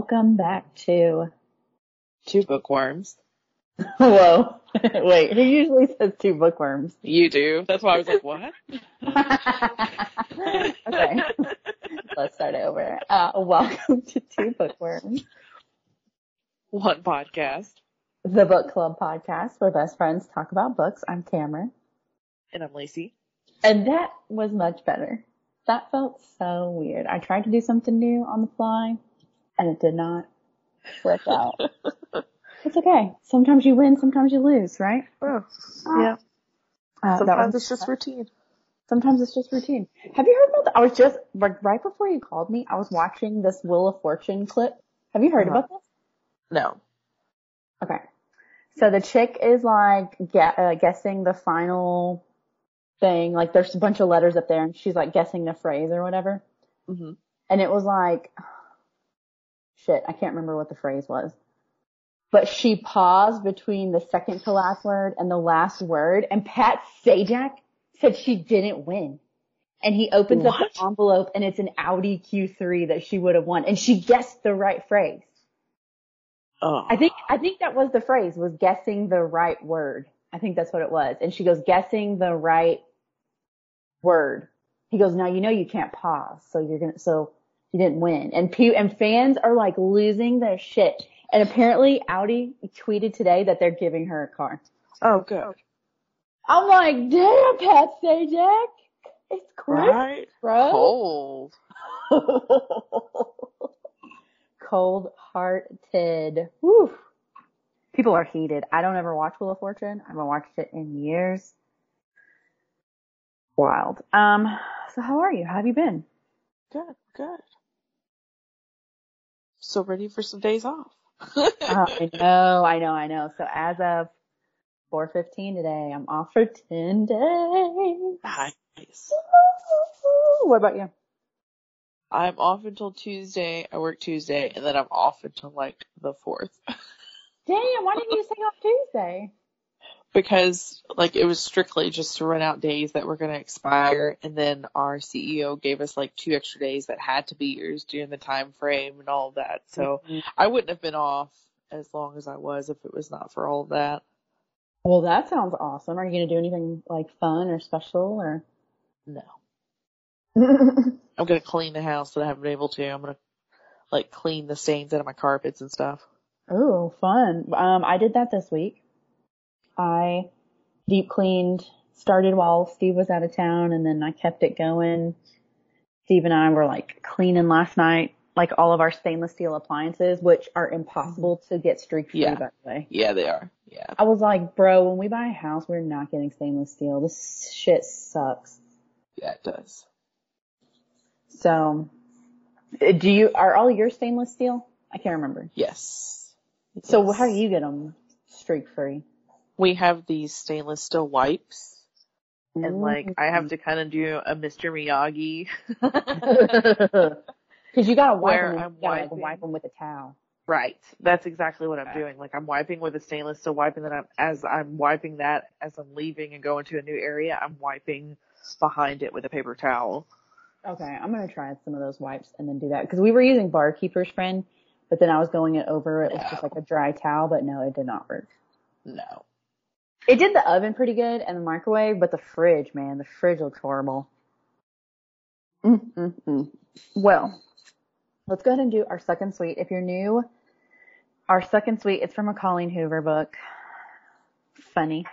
Welcome back to. Two bookworms. Whoa. Wait, who usually says two bookworms? You do. That's why I was like, what? okay. Let's start over. Uh, welcome to Two Bookworms, One podcast. the book club podcast where best friends talk about books. I'm Cameron. And I'm Lacey. And that was much better. That felt so weird. I tried to do something new on the fly and it did not work out. it's okay. Sometimes you win, sometimes you lose, right? Oh, yeah. Uh, Sometimes it's just routine. Sometimes it's just routine. Have you heard about that? I was just, like, right before you called me, I was watching this Wheel of Fortune clip. Have you heard Uh-huh. about this? No. Okay. So the chick is like gue- uh, guessing the final thing. Like there's a bunch of letters up there and she's like guessing the phrase or whatever. hmm And it was like, shit, I can't remember what the phrase was. But she paused between the second to last word and the last word and Pat Sajak said she didn't win. And he opens up the envelope and it's an Audi Q3 that she would have won and she guessed the right phrase. Oh. I think I think that was the phrase was guessing the right word. I think that's what it was. And she goes guessing the right word. He goes, "Now you know you can't pause, so you're gonna so you didn't win." And pe- and fans are like losing their shit. And apparently Audi tweeted today that they're giving her a car. Oh, good. I'm like, "Damn, Pat Sajak, it's great, Right? bro." Cold. Cold hearted. Whew. People are heated. I don't ever watch Wheel of Fortune. I haven't watched it in years. Wild. Um, so how are you? How have you been? Good, good. So ready for some days off. Oh, I know, I know, I know. So as of 4.15 today, I'm off for 10 days. nice. What about you? I'm off until Tuesday. I work Tuesday, and then I'm off until like the fourth. Damn, why didn't you say off Tuesday? Because like it was strictly just to run out days that were going to expire and then our CEO gave us like two extra days that had to be used during the time frame and all of that. So Mhm. I wouldn't have been off as long as I was if it was not for all of that. Well, that sounds awesome. Are you going to do anything like fun or special or? No. I'm going to clean the house that I haven't been able to. I'm going to like clean the stains out of my carpets and stuff. Oh, fun. Um, I did that this week. I deep cleaned, started while Steve was out of town and then I kept it going. Steve and I were like cleaning last night, like all of our stainless steel appliances, which are impossible to get streak free Yeah. by the way. Yeah, they are. Yeah. I was like, bro, when we buy a house, we're not getting stainless steel. This shit sucks. Yeah, it does. So, uh, do you, are all your stainless steel? I can't remember. Yes. So Yes. how do you get them streak free? We have these stainless steel wipes and like I have to kind of do a Mr. Miyagi. Cause you gotta wipe Where them, I'm you gotta like, wiping. wipe them with a towel. right. That's exactly what I'm doing. Like I'm wiping with a stainless steel wipe and then I'm, as I'm wiping that as I'm leaving and going to a new area, I'm wiping behind it with a paper towel. Okay, I'm gonna try some of those wipes and then do that. Cause we were using Barkeeper's Friend, but then I was going it over, it was just like a dry towel, but no, it did not work. No. It did the oven pretty good and the microwave, but the fridge, man, the fridge looks horrible. Mm-mm-mm. Well, let's go ahead and do our second suite. If you're new, our second suite, it's from a Colleen Hoover book. Funny.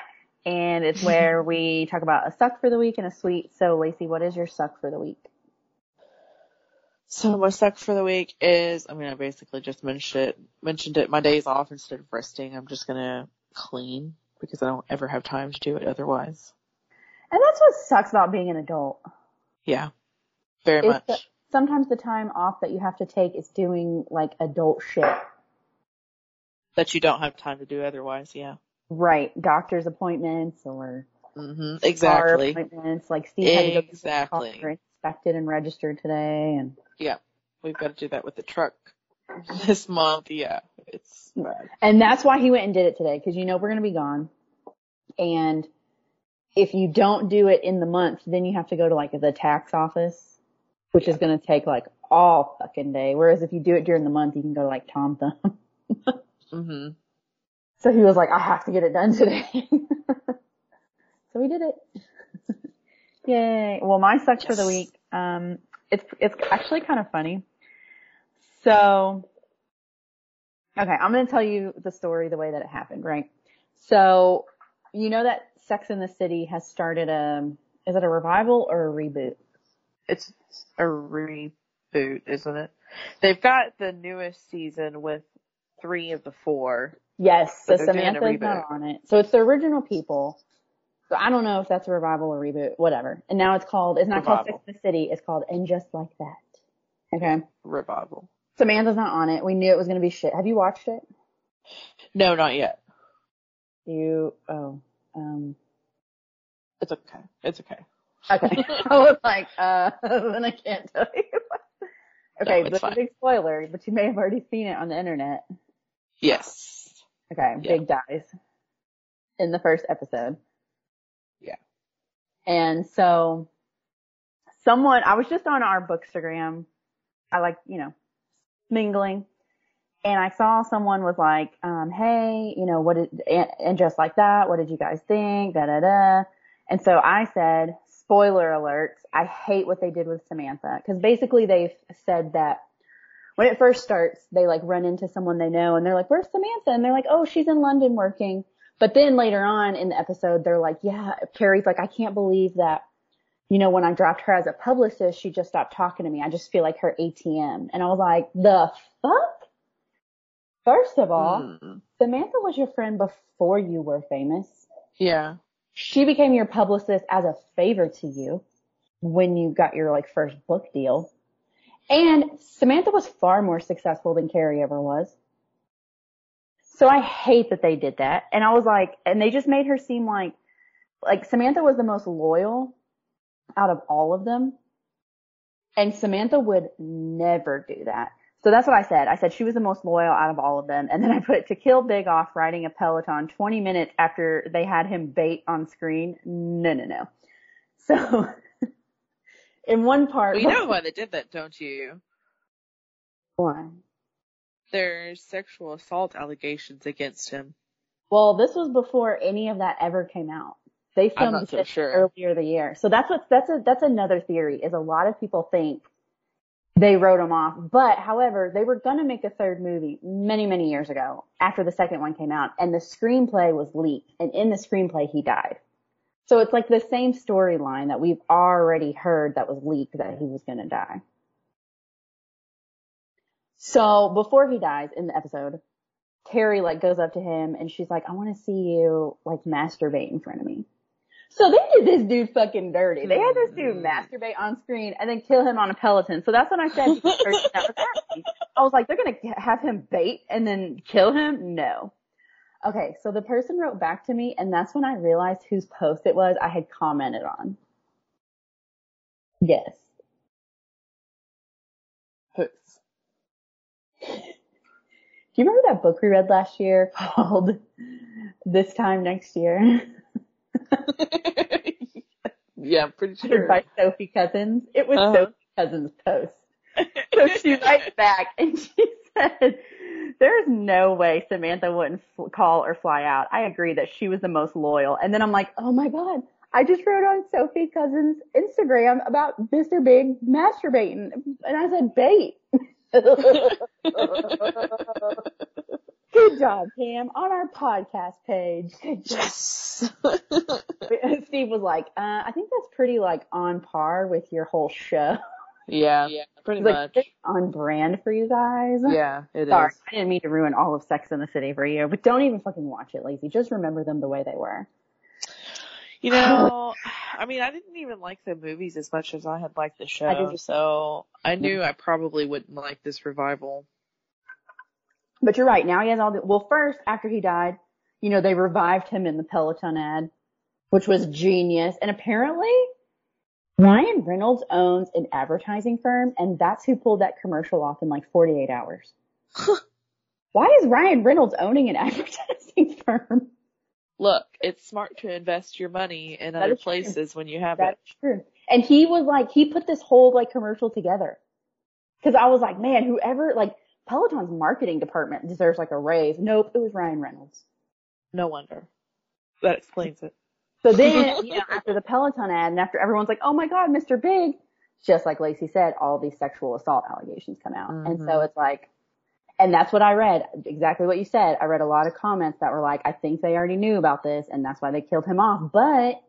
And it's where we talk about a suck for the week and a sweet. So Lacey, what is your suck for the week? So my suck for the week is, I mean, I basically just mentioned it, mentioned it. My days off instead of resting, I'm just gonna clean because I don't ever have time to do it otherwise. And that's what sucks about being an adult. Yeah. Very It's much. the- sometimes the time off that you have to take is doing like adult shit. that you don't have time to do otherwise. Yeah. Right. Doctor's appointments or hmm car Exactly. appointments. Like Steve had to go his Exactly. inspected and registered today and Yeah. We've got to do that with the truck this month. Yeah. It's and that's why he went and did it today because you know we're going to be gone. And if you don't do it in the month, then you have to go to like the tax office, which is going to take like all fucking day. Whereas if you do it during the month, you can go to like Tom Thumb. Mhm. So he was like, I have to get it done today. so we did it. Yay. Well, my sucks for the week. Um, it's, it's actually kind of funny. So, okay, I'm going to tell you the story the way that it happened, right? So, you know that Sex in the City has started a, is it a revival or a reboot? It's a reboot, isn't it? They've got the newest season with three of the four. Yes, so But they're doing a Samantha's not on it. So it's the original people. So I don't know if that's a revival or reboot, whatever. And now it's called, it's not called Sex in the City, it's called And Just Like That. Okay. Revival. Samantha's not on it. We knew it was gonna be shit. Have you watched it? No, not yet. You, oh, um, It's okay. It's okay. okay. I was like, uh, then I can't tell you. okay, it's this is a big spoiler, but you may have already seen it on the internet. Yes. Okay, Yeah. Big dies in the first episode. Yeah. And so someone, I was just on our Bookstagram. I like, you know, mingling. And I saw someone was like, um, hey, you know, what did, and, and just like that, what did you guys think? Da da da. And so I said, spoiler alert, I hate what they did with Samantha. Cause basically they've said that when it first starts, they like run into someone they know and they're like, where's Samantha? And they're like, oh, she's in London working. But then later on in the episode, they're like, yeah, Carrie's like, I can't believe that, you know, when I dropped her as a publicist, she just stopped talking to me. I just feel like her ATM. And I was like, the fuck? First of all, Mm. Samantha was your friend before you were famous. Yeah. She became your publicist as a favor to you when you got your like first book deal. And Samantha was far more successful than Carrie ever was. So I hate that they did that. And I was like, and they just made her seem like, like Samantha was the most loyal out of all of them. And Samantha would never do that. So that's what I said. I said she was the most loyal out of all of them. And then I put it to kill Big off riding a Peloton 20 minutes after they had him bait on screen. No, no, no. So in one part, Well, you know why they did that, don't you? Why? There's sexual assault allegations against him. Well, this was before any of that ever came out. They filmed so this sure. earlier the year. So that's what that's a that's another theory is a lot of people think they wrote him off. But however, they were gonna make a third movie many, many years ago after the second one came out and the screenplay was leaked and in the screenplay he died. So it's like the same storyline that we've already heard that was leaked that he was gonna die. So before he dies in the episode, Carrie like goes up to him and she's like, I want to see you like masturbate in front of me. So they did this dude fucking dirty. They had this dude Hmm. masturbate on screen and then kill him on a Peloton. So that's when I said to the that was asking. I was like, they're gonna have him bait and then kill him? No. Okay, so the person wrote back to me and that's when I realized whose post it was I had commented on. Yes. Who's? Do you remember that book we read last year called This Time Next Year? yeah, I'm pretty sure. by Sophie Cousins. It was Uh-huh. Sophie Cousins' post. So she writes back and she said, there's no way Samantha wouldn't f- call or fly out. I agree that she was the most loyal. And then I'm like, oh my God, I just wrote on Sophie Cousins' Instagram about Mr. Big masturbating. And I said, bait. Good job, Cam, on our podcast page. Yes. Steve was like, uh, I think that's pretty like on par with your whole show. yeah, yeah pretty He's like, much. "It's on brand for you guys. Yeah, it is. Sorry, I didn't mean to ruin all of Sex in the City for you, but don't even fucking watch it, lazy. Just remember them the way they were. You know, I mean, I didn't even like the movies as much as I had liked the show, didn't. so I knew I probably wouldn't like this revival. But you're right. Now he has all the, well, first, after he died, you know, they revived him in the Peloton ad, which was genius. And apparently, Ryan Reynolds owns an advertising firm, and that's who pulled that commercial off in like 48 hours. Why is Ryan Reynolds owning an advertising firm? Look, it's smart to invest your money in That other is true. places when you have it. That's true. And he was like, he put this whole like commercial together. Cause I was like, man, whoever, like, Peloton's marketing department deserves like a raise. Nope, it was Ryan Reynolds. No wonder. That explains it. So then, you know, after the Peloton ad and after everyone's like, oh my God, Mr. Big, just like Lacey said, all these sexual assault allegations come out. And so Mhm. it's like, and that's what I read. Exactly what you said. I read a lot of comments that were like, I think they already knew about this and that's why they killed him off. But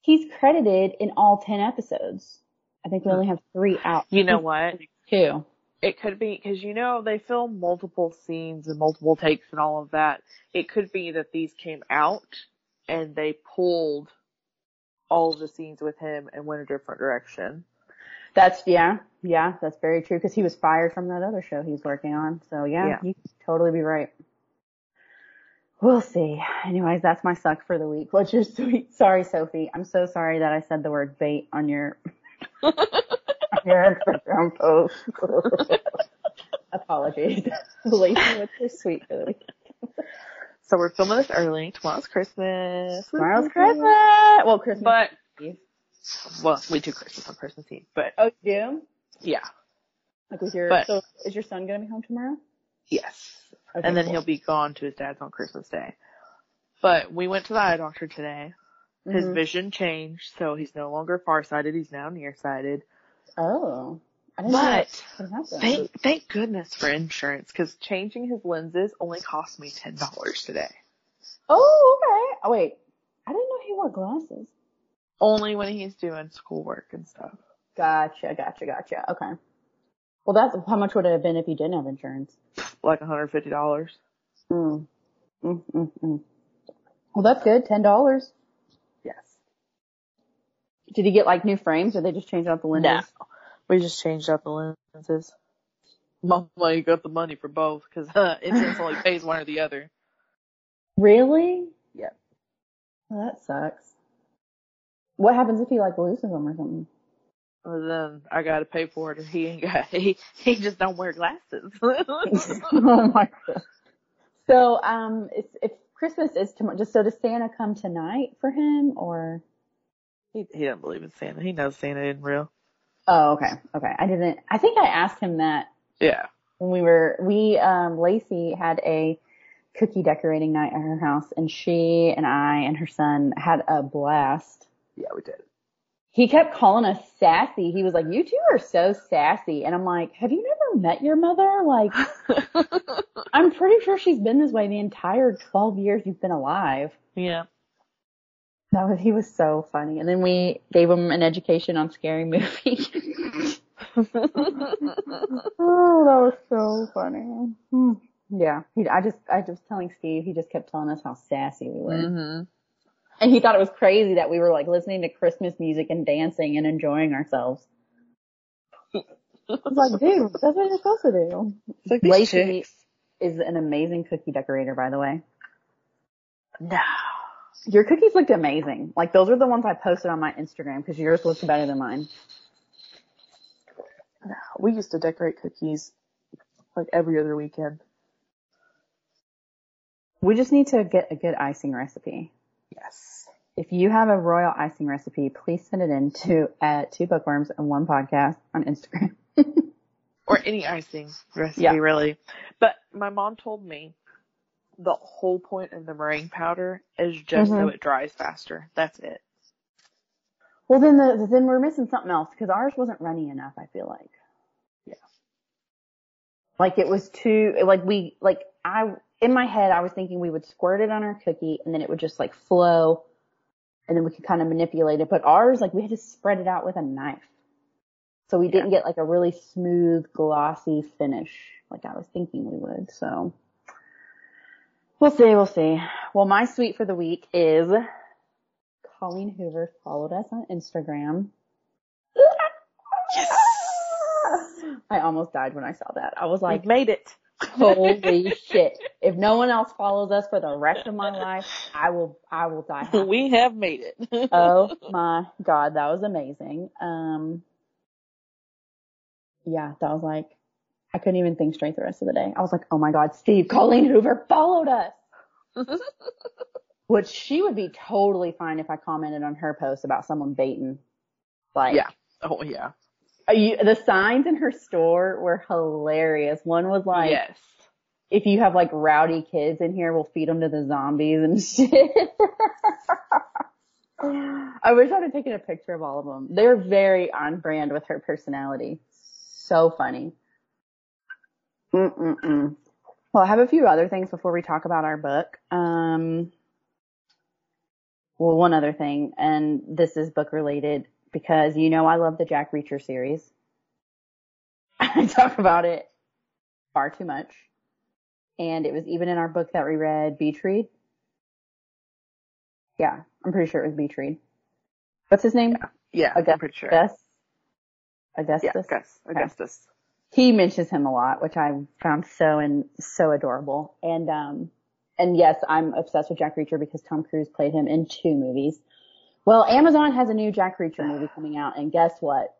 he's credited in all 10 episodes. I think we only have three out. You know what? Two. It could be because you know they film multiple scenes and multiple takes and all of that. It could be that these came out and they pulled all of the scenes with him and went a different direction. That's, yeah, yeah, that's very true because he was fired from that other show he's working on. So yeah, Yeah. you totally be right. We'll see. Anyways, that's my suck for the week. What's your sweet? Sorry, Sophie. I'm so sorry that I said the word bait on your, your Instagram post. Apologies. Lacey, what's your sweet for the week? So we're filming this early. Tomorrow's Christmas. Tomorrow's Christmas. Well, Christmas But Eve. well, we do Christmas on Christmas Eve. But Oh, you do? yeah, Like with your, But- so is your son gonna be home tomorrow? yes. Okay, and then cool. he'll be gone to his dad's on Christmas Day. But we went to the eye doctor today. His Mhm. vision changed, so he's no longer farsighted. He's now nearsighted. Oh. I didn't know But thank thank goodness for insurance because changing his lenses only cost me ten dollars today. Oh, okay. Oh, wait. I didn't know he wore glasses. Only when he's doing schoolwork and stuff. Gotcha, gotcha, gotcha. Okay. Well, that's how much would it have been if you didn't have insurance? Like hundred fifty dollars. Mm. Mm, mm, mm. Well, that's good. Ten dollars. Yes. Did he get like new frames, or they just changed out the lenses? No. We just changed out the lenses. Mama, you got the money for both because uh, insurance only pays one or the other. Really? Yep. Well, that sucks. What happens if he like loses them or something? And then I got to pay for it, or he ain't got. He he just don't wear glasses. oh my god. So, um, if, if Christmas is tomorrow, just so does Santa come tonight for him, or? He he doesn't believe in Santa. He knows Santa isn't real. Oh, okay, okay. I didn't. I think I asked him that Yeah. when we were. We, um, Lacey had a cookie decorating night at her house, and she and I and her son had a blast. Yeah, we did. He kept calling us sassy. He was like, "You two are so sassy," and I'm like, "Have you never met your mother? Like, I'm pretty sure she's been this way the entire 12 years you've been alive." yeah. That was he was so funny. And then we gave him an education on scary movies. oh, that was so funny. Hmm. Yeah, he, I just I was telling Steve, he just kept telling us how sassy we were, hmm and he thought it was crazy that we were like listening to Christmas music and dancing and enjoying ourselves. I was like, dude, that's what you're supposed to do. It's like Lacey chicks. is an amazing cookie decorator, by the way. No. Your cookies looked amazing. Like those are the ones I posted on my Instagram because yours looked better than mine. We used to decorate cookies like every other weekend. We just need to get a good icing recipe. Yes. If you have a royal icing recipe, please send it in to at two bookworms and one podcast on Instagram. Or any icing recipe, Yeah. really. But my mom told me the whole point of the meringue powder is just so Mhm. it dries faster. That's it. well, then the then we're missing something else because ours wasn't runny enough. I feel like. Yeah. Like it was too like we like I in my head I was thinking we would squirt it on our cookie and then it would just like flow, and then we could kind of manipulate it. But ours like we had to spread it out with a knife. So we didn't get like a really smooth, glossy finish like I was thinking we would. So we'll see, we'll see. Well, my sweet for the week is Colleen Hoover followed us on Instagram. I almost died when I saw that. I was like, We've made it. holy shit. If no one else follows us for the rest of my life, I will, I will die. happy. we have made it. oh my god, that was amazing. Um, yeah, that was like, I couldn't even think straight the rest of the day. I was like, oh my god, Steve, Colleen Hoover followed us. Which she would be totally fine if I commented on her post about someone baiting. Like, Yeah. oh yeah. Uh, you, the signs in her store were hilarious. One was like, yes. if you have like rowdy kids in here, we'll feed them to the zombies and shit. I wish I'd have taken a picture of all of them. They're very on brand with her personality. So funny. Mm-mm-mm. Well, I have a few other things before we talk about our book. Um, well, one other thing, and this is book related because you know I love the Jack Reacher series. I talk about it far too much. And it was even in our book that we read, Beach Read. Yeah, I'm pretty sure it was Beach Read. What's his name? Yeah, Augustus. I'm pretty sure. Gus? Augustus? Yeah, Gus. Augustus. He mentions him a lot, which I found so and so adorable. And um and yes, I'm obsessed with Jack Reacher because Tom Cruise played him in two movies. Well, Amazon has a new Jack Reacher movie coming out, and guess what?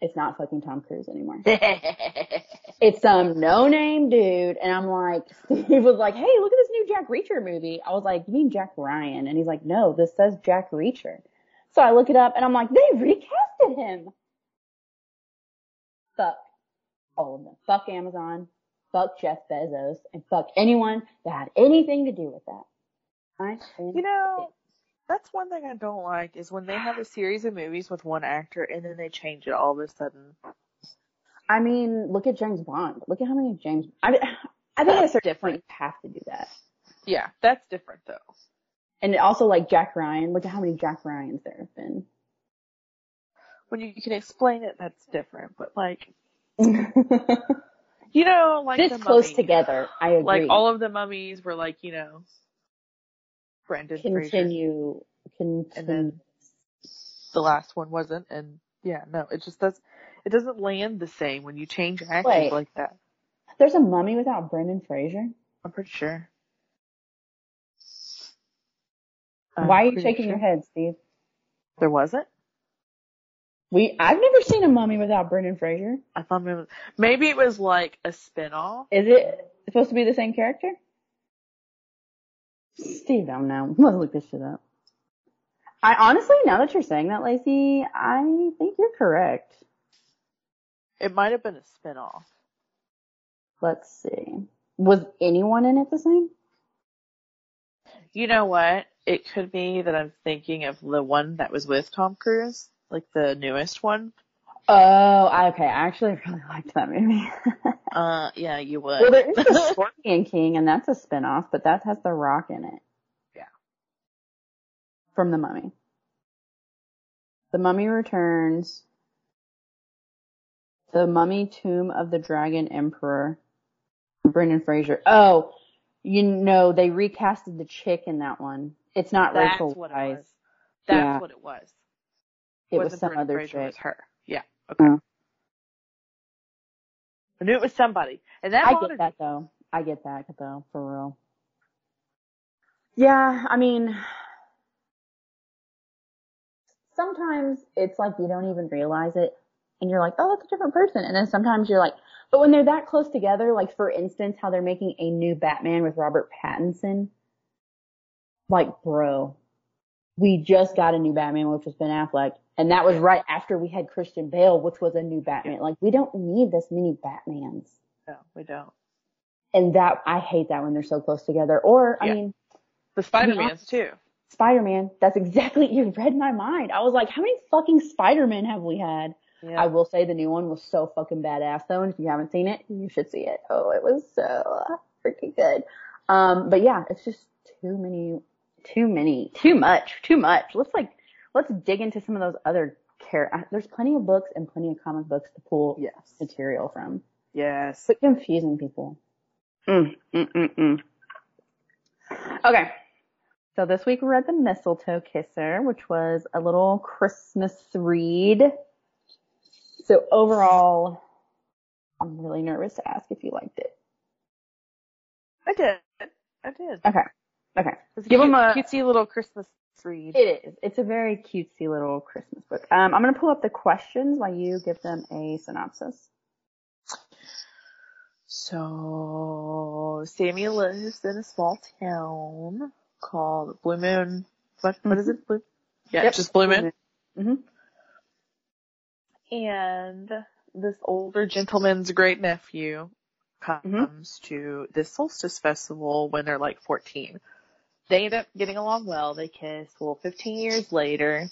It's not fucking Tom Cruise anymore. It's some no name dude, and I'm like, Steve was like, "Hey, look at this new Jack Reacher movie." I was like, "You mean Jack Ryan?" And he's like, "No, this says Jack Reacher." So I look it up, and I'm like, "They recasted him." Fuck all of them. Fuck Amazon. Fuck Jeff Bezos, and fuck anyone that had anything to do with that. I You know, that's one thing I don't like is when they have a series of movies with one actor and then they change it all of a sudden. I mean, look at James Bond. Look at how many James. I, I think at a certain you have to do that. Yeah, that's different though. And also like Jack Ryan. Look at how many Jack Ryans there have been. When you can explain it, that's different. But like, you know, like this the close together, I agree. Like all of the mummies were like, you know, Brendan Fraser. continue, continue. And then The last one wasn't, and yeah, no, it just does. It doesn't land the same when you change actors Wait. like that. There's a mummy without Brendan Fraser. I'm pretty sure. Why are you shaking sure. your head, Steve? There wasn't. We I've never seen a mummy without Brendan Fraser. I thought maybe, maybe it was like a spin-off. Is it supposed to be the same character? Steve, I don't know. Let's look this shit up. I honestly, now that you're saying that, Lacey, I think you're correct. It might have been a spin-off. Let's see. Was anyone in it the same? You know what? It could be that I'm thinking of the one that was with Tom Cruise, like the newest one. Oh, I- okay. I actually really liked that movie. Uh, yeah, you would. well, there is the Scorpion King, and that's a spin-off, but that has The Rock in it. Yeah. From The Mummy. The Mummy Returns. The Mummy Tomb of the Dragon Emperor. Brendan Fraser. Oh, you know, they recasted the chick in that one. It's not That's Rachel what it Weisz. was. That's Yeah. what it was. It was Wasn't some Brendan other Fraser, it was her. Yeah. Okay. Oh. I knew it was somebody, and that I bothered get that though. I get that though, for real. Yeah, I mean, sometimes it's like you don't even realize it and you're like, oh, that's a different person. And then sometimes you're like, but when they're that close together, like for instance, how they're making a new Batman with Robert Pattinson, like, bro, we just got a new Batman, which was Ben Affleck. And that was right after we had Christian Bale, which was a new Batman. Like, we don't need this many Batmans. No, we don't. And that, I hate that when they're so close together. Or, I mean, The Spider-Mans too. Spider-Man, that's exactly, you read my mind. I was like, how many fucking Spider-Men have we had? Yeah. I will say the new one was so fucking badass though, and if you haven't seen it, you should see it. Oh, it was so freaking good. Um, but yeah, it's just too many, too many, too much, too much. Let's like, let's dig into some of those other care. There's plenty of books and plenty of comic books to pull yes. material from. Yes. Quit confusing people. Mm, mm, mm, mm. Okay. So this week we read The Mistletoe Kisser, which was a little Christmas read. So overall, I'm really nervous to ask if you liked it. I did. I did. Okay. Okay. It's Give them a- cutesy little Christmas read. It is. It's a very cutesy little Christmas book. Um, I'm going to pull up the questions while you give them a synopsis. So Sammy lives in a small town called Blue Moon. What? What is it? Blue? Yeah, Yep. just Blue Moon. hmm And this older gentleman's great nephew comes to this solstice festival when they're like 14. They end up getting along well. They kiss. Well, 15 years later,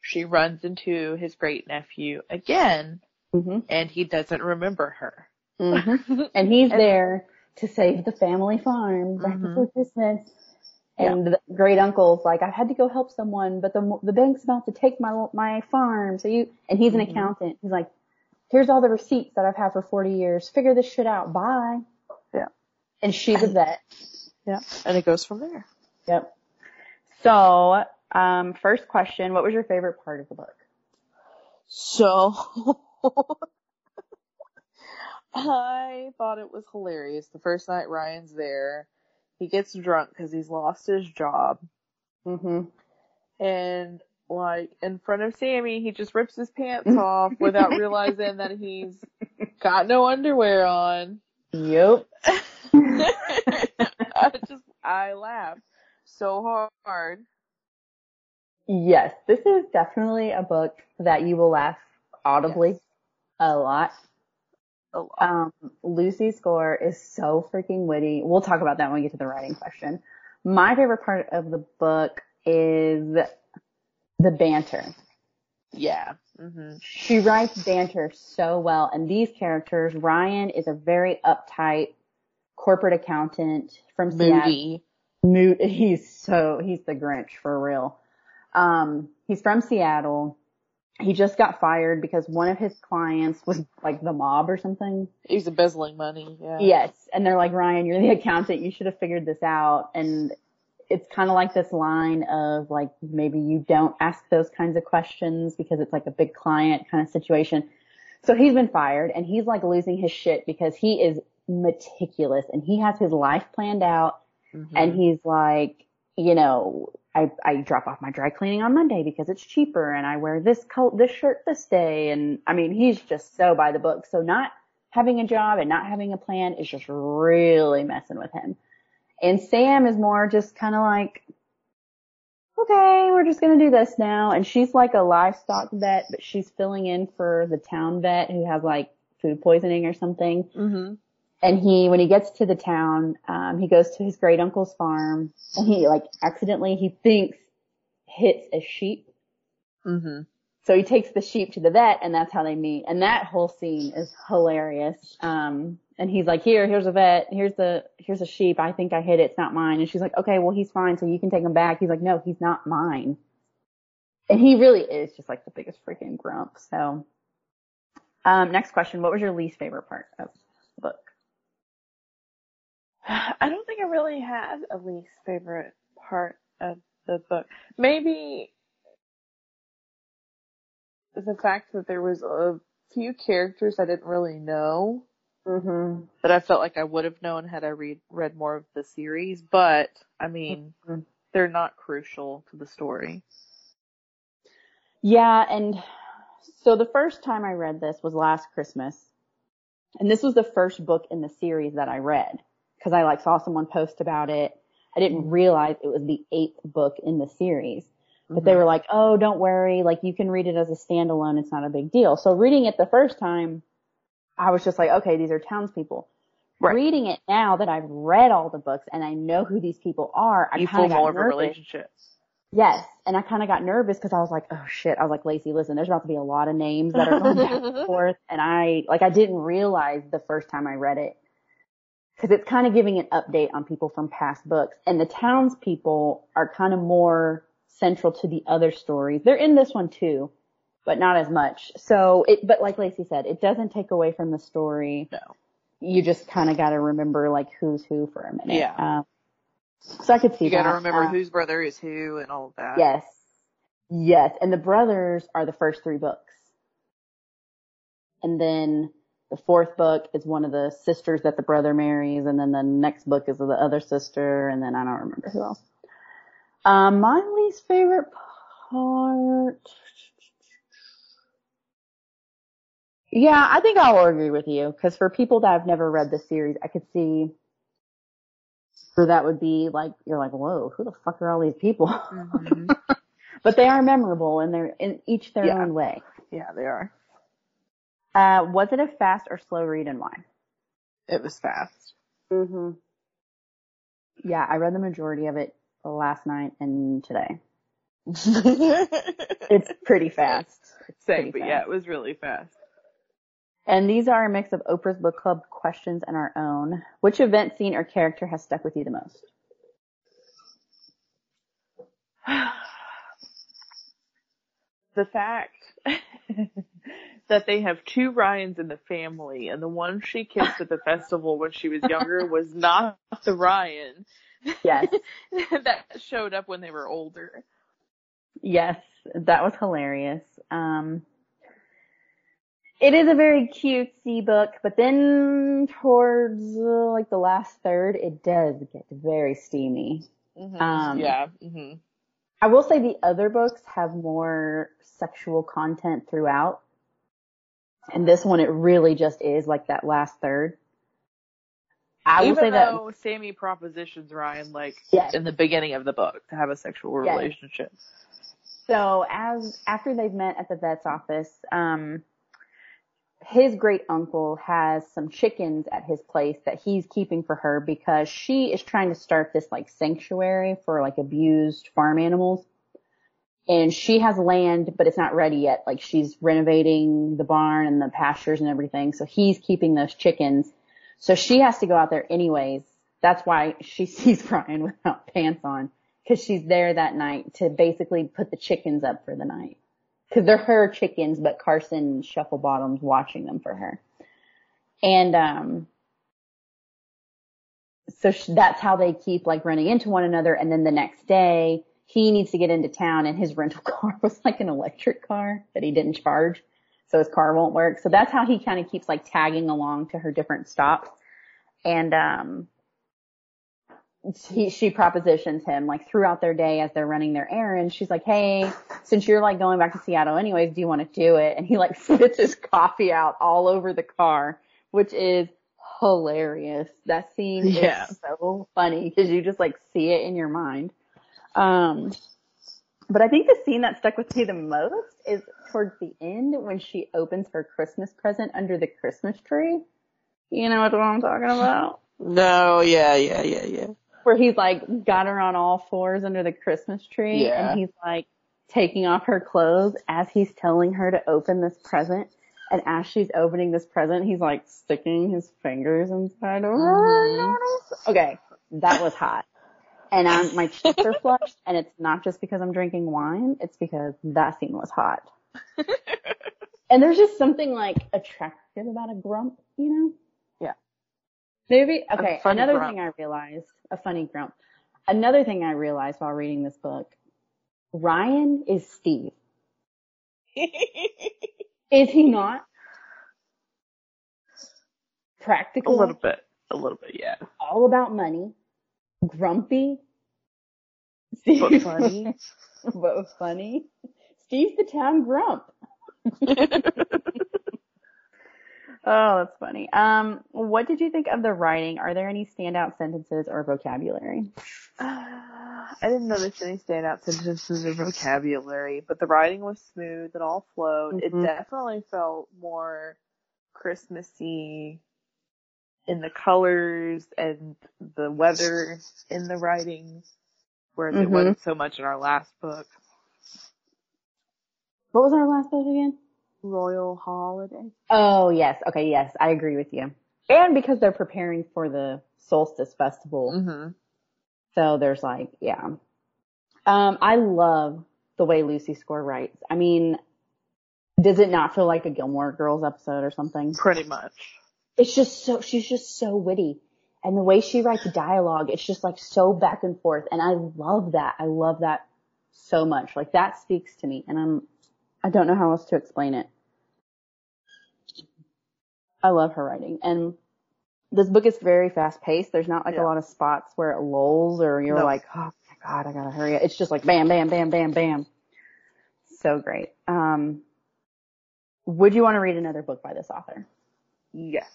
she runs into his great nephew again hmm and he doesn't remember her. hmm And he's And- there to save the family farm right Mhm. before Christmas. And the great uncle's like, I had to go help someone, but the the bank's about to take my my farm. So you and he's an Mhm. accountant. He's like, here's all the receipts that I've had for 40 years. Figure this shit out. Bye. Yeah. And she's a vet. Yeah. And it goes from there. Yep. So, um, first question: What was your favorite part of the book? So I thought it was hilarious. The first night Ryan's there, he gets drunk because he's lost his job. Mm-hmm. And like in front of Sammy, he just rips his pants off without realizing that he's got no underwear on. Yep. I just, I laughed so hard. Yes, this is definitely a book that you will laugh audibly Yes. a lot. A lot. Um, Lucy Score's is so freaking witty. We'll talk about that when we get to the writing question. My favorite part of the book is the banter. Yeah. hmm She writes banter so well, and these characters, Ryan is a very uptight corporate accountant from Seattle. Mood. He's so he's the Grinch for real. Um, he's from Seattle. He just got fired because one of his clients was like the mob or something. He's embezzling money. Yeah. Yes, and they're like, Ryan, you're the accountant. You should have figured this out. And it's kind of like this line of like maybe you don't ask those kinds of questions because it's like a big client kind of situation. So he's been fired and he's like losing his shit because he is meticulous and he has his life planned out Mhm. and he's like, you know, I, I drop off my dry cleaning on Monday because it's cheaper and I wear this coat, this shirt this day. And I mean, he's just so by the book. So not having a job and not having a plan is just really messing with him. And Sam is more just kind of like, okay, we're just going to do this now. And she's like a livestock vet, but she's filling in for the town vet who has like food poisoning or something Mhm. And he when he gets to the town um he goes to his great uncle's farm and he like accidentally he thinks hits a sheep. Mhm. so he takes the sheep to the vet and that's how they meet. And that whole scene is hilarious. Um and he's like here here's a vet. Here's the here's a sheep. I think i hit it. It's not mine. And she's like okay well he's fine so you can take him back. He's like no he's not mine. And he really is just like the biggest freaking grump. So um next question. What was your least favorite part of the book I don't think I really had a least favorite part of the book. Maybe the fact that there was a few characters I didn't really know Mm-hmm. that I felt like I would have known had I read read more of the series, but I mean, Mhm. they're not crucial to the story. Yeah, and so the first time I read this was last Christmas. And this was the first book in the series that I read because I like saw someone post about it. I didn't realize it was the eighth book in the series. But they were like, "Oh, don't worry, like you can read it as a standalone. It's not a big deal." So reading it the first time, I was just like, "Okay, these are townspeople." Right. Reading it now that I've read all the books and I know who these people are, I you kind of got nervous. Yes, and I kind of got nervous because I was like, oh shit. I was like, Lacey, listen, there's about to be a lot of names that are going back and forth. And I, like, I didn't realize the first time I read it because it's kind of giving an update on people from past books. And the townspeople are kind of more central to the other stories. They're in this one too, but not as much. So it, but like Lacey said, it doesn't take away from the story. No. You just kind of got to remember like who's who for a minute. Yeah. Um, so I could see You that. remember Uh, whose brother is who and all of that. Yes. Yes. And the brothers are the first three books. And then the fourth book is one of the sisters that the brother marries. And then the next book is of the other sister. And then I don't remember who else. Um, my least favorite part. Yeah, I think I'll agree with you. Cause for people that have never read the series, I could see where that would be like, you're like, whoa, who the fuck are all these people? Mhm. but they are memorable and they're in each their Yeah. own way. yeah, they are. Uh, was it a fast or slow read and why? It was fast. Mm-hmm. Yeah, I read the majority of it last night and today. It's pretty fast. It's Same, pretty but fast. yeah, it was really fast. And these are a mix of Oprah's book club questions and our own. Which event, scene, or character has stuck with you the most? the fact that they have two Ryans in the family and the one she kissed at the festival when she was younger was not the Ryan Yes. that showed up when they were older. Yes, that was hilarious. Um, it is a very cutesy book, but then towards uh, like the last third, it does get very steamy. Um, yeah. hmm I will say the other books have more sexual content throughout. And this one, it really just is like that last third. I will Even say that, though Sammy propositions Ryan like Yes. in the beginning of the book to have a sexual Yes. relationship. so as, after they've met at the vet's office, um, his great uncle has some chickens at his place that he's keeping for her because she is trying to start this like sanctuary for like abused farm animals. And she has land, but it's not ready yet. Like she's renovating the barn and the pastures and everything. So he's keeping those chickens. So she has to go out there anyways. That's why she sees Ryan without pants on. Cause she's there that night to basically put the chickens up for the night. Cause they're her chickens, but Carson Shufflebottom's watching them for her. And, um, so sh- that's how they keep like running into one another. And then the next day he needs to get into town and his rental car was like an electric car that he didn't charge. So his car won't work. So that's how he kind of keeps like tagging along to her different stops. And, um, he, she propositions him like throughout their day as they're running their errands. She's like, Hey, since you're like going back to Seattle anyways, do you want to do it? And he like spits his coffee out all over the car, which is hilarious. That scene Yeah. is so funny because you just like see it in your mind. Um, but I think the scene that stuck with me the most is towards the end when she opens her Christmas present under the Christmas tree. You know what I'm talking about? No, yeah, yeah, yeah, yeah. where he's like got her on all fours under the Christmas tree Yeah. and he's like taking off her clothes as he's telling her to open this present. And as she's opening this present, he's like sticking his fingers inside of her. Mhm. Okay, that was hot. And I'm, my cheeks are flushed and it's not just because I'm drinking wine, it's because that scene was hot. and there's just something like attractive about a grump, you know? Yeah. Maybe, okay, another grump. thing I realized, a funny grump. Another thing I realized while reading this book, Ryan is Steve. Is he not? Practical. A little bit. A little bit, yeah. all about money, grumpy, But funny. but funny. Steve's the town grump. Oh, that's funny. Um, what did you think of the writing? Are there any standout sentences or vocabulary? I didn't notice any standout sentences or vocabulary, but the writing was smooth It all flowed. It Mhm. definitely felt more Christmassy in the colors and the weather in the writing, whereas it Mhm. wasn't so much in our last book, What was our last book again? Royal Holiday. Oh, yes. Okay, yes. I agree with you. And because they're preparing for the solstice festival. Mm-hmm. So there's like, yeah. Um, I love the way Lucy Score writes. I mean, does it not feel like a Gilmore Girls episode or something? Pretty much. It's just so, she's just so witty. And the way she writes dialogue, it's just like so back and forth. And I love that. I love that so much. Like that speaks to me and I'm, I don't know how else to explain it. I love her writing and this book is very fast paced. There's not like Yeah. a lot of spots where it lulls or you're No. like, oh my God, I gotta hurry up. It's just like bam, bam, bam, bam, bam. So great. Um, would you want to read another book by this author? Yes.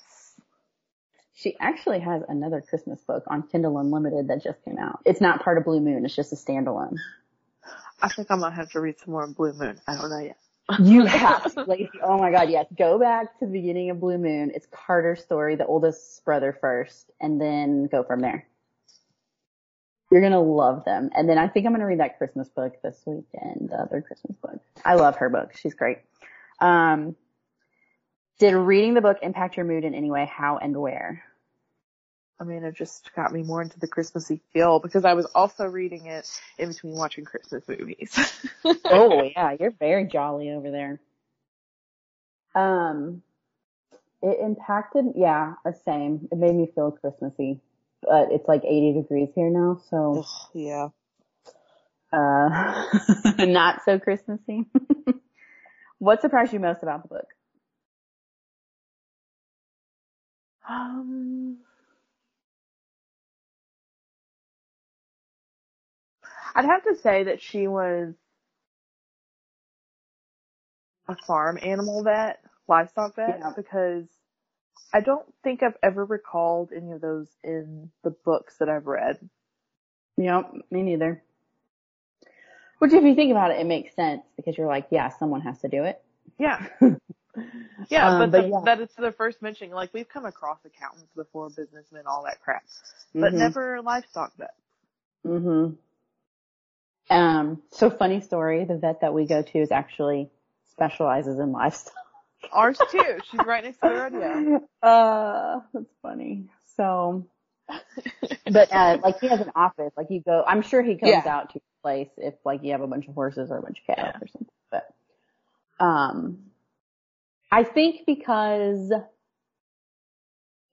She actually has another Christmas book on Kindle Unlimited that just came out. It's not part of Blue Moon. It's just a standalone. I think I'm gonna have to read some more Blue Moon. I don't know yet. You have to. Oh my God, yes. Go back to the beginning of Blue Moon. It's Carter's story, the oldest brother first, and then go from there. You're gonna love them. And then I think I'm gonna read that Christmas book this weekend, the other Christmas book. I love her book. She's great. Um, did reading the book impact your mood in any way? How and where? I mean, it just got me more into the Christmassy feel because I was also reading it in between watching Christmas movies. oh yeah, you're very jolly over there. Um, it impacted, yeah, the same. It made me feel Christmassy, but it's like 80 degrees here now, so. Ugh, yeah. Uh, not so Christmassy. what surprised you most about the book? Um, I'd have to say that she was a farm animal vet, livestock vet, Yeah. because I don't think I've ever recalled any of those in the books that I've read. Yep, me neither. Which if you think about it, it makes sense because you're like, yeah, someone has to do it. Yeah. Yeah, Um, but, but the, yeah. that it's the first mentioning. Like we've come across accountants before, businessmen, all that crap, but Mhm. never livestock vet. Mhm. Um, so funny story, the vet that we go to is actually specializes in livestock. Ours too. She's right next to the rodeo. Uh, that's funny. So, but, uh, like he has an office, like you go, I'm sure he comes Yeah. out to your place if like you have a bunch of horses or a bunch of cattle Yeah. or something, but, um, I think because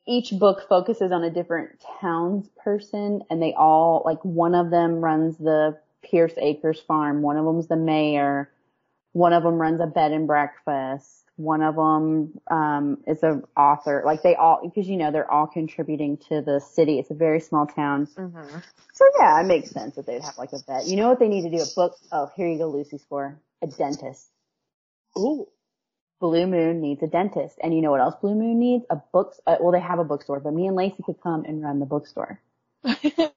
each book focuses on a different townsperson and they all, like one of them runs the Pierce Acres farm, one of them's the mayor, one of them runs a bed and breakfast, one of them, um, is an author, like they all, because you know, they're all contributing to the city. It's a very small town. Mm-hmm. So yeah, it makes sense that they'd have like a vet. You know what they need to do? A book. Oh, here you go, Lucy Score. A dentist. Ooh. Blue Moon needs a dentist. And you know what else Blue Moon needs? A book, uh, well they have a bookstore, but me and Lacey could come and run the bookstore.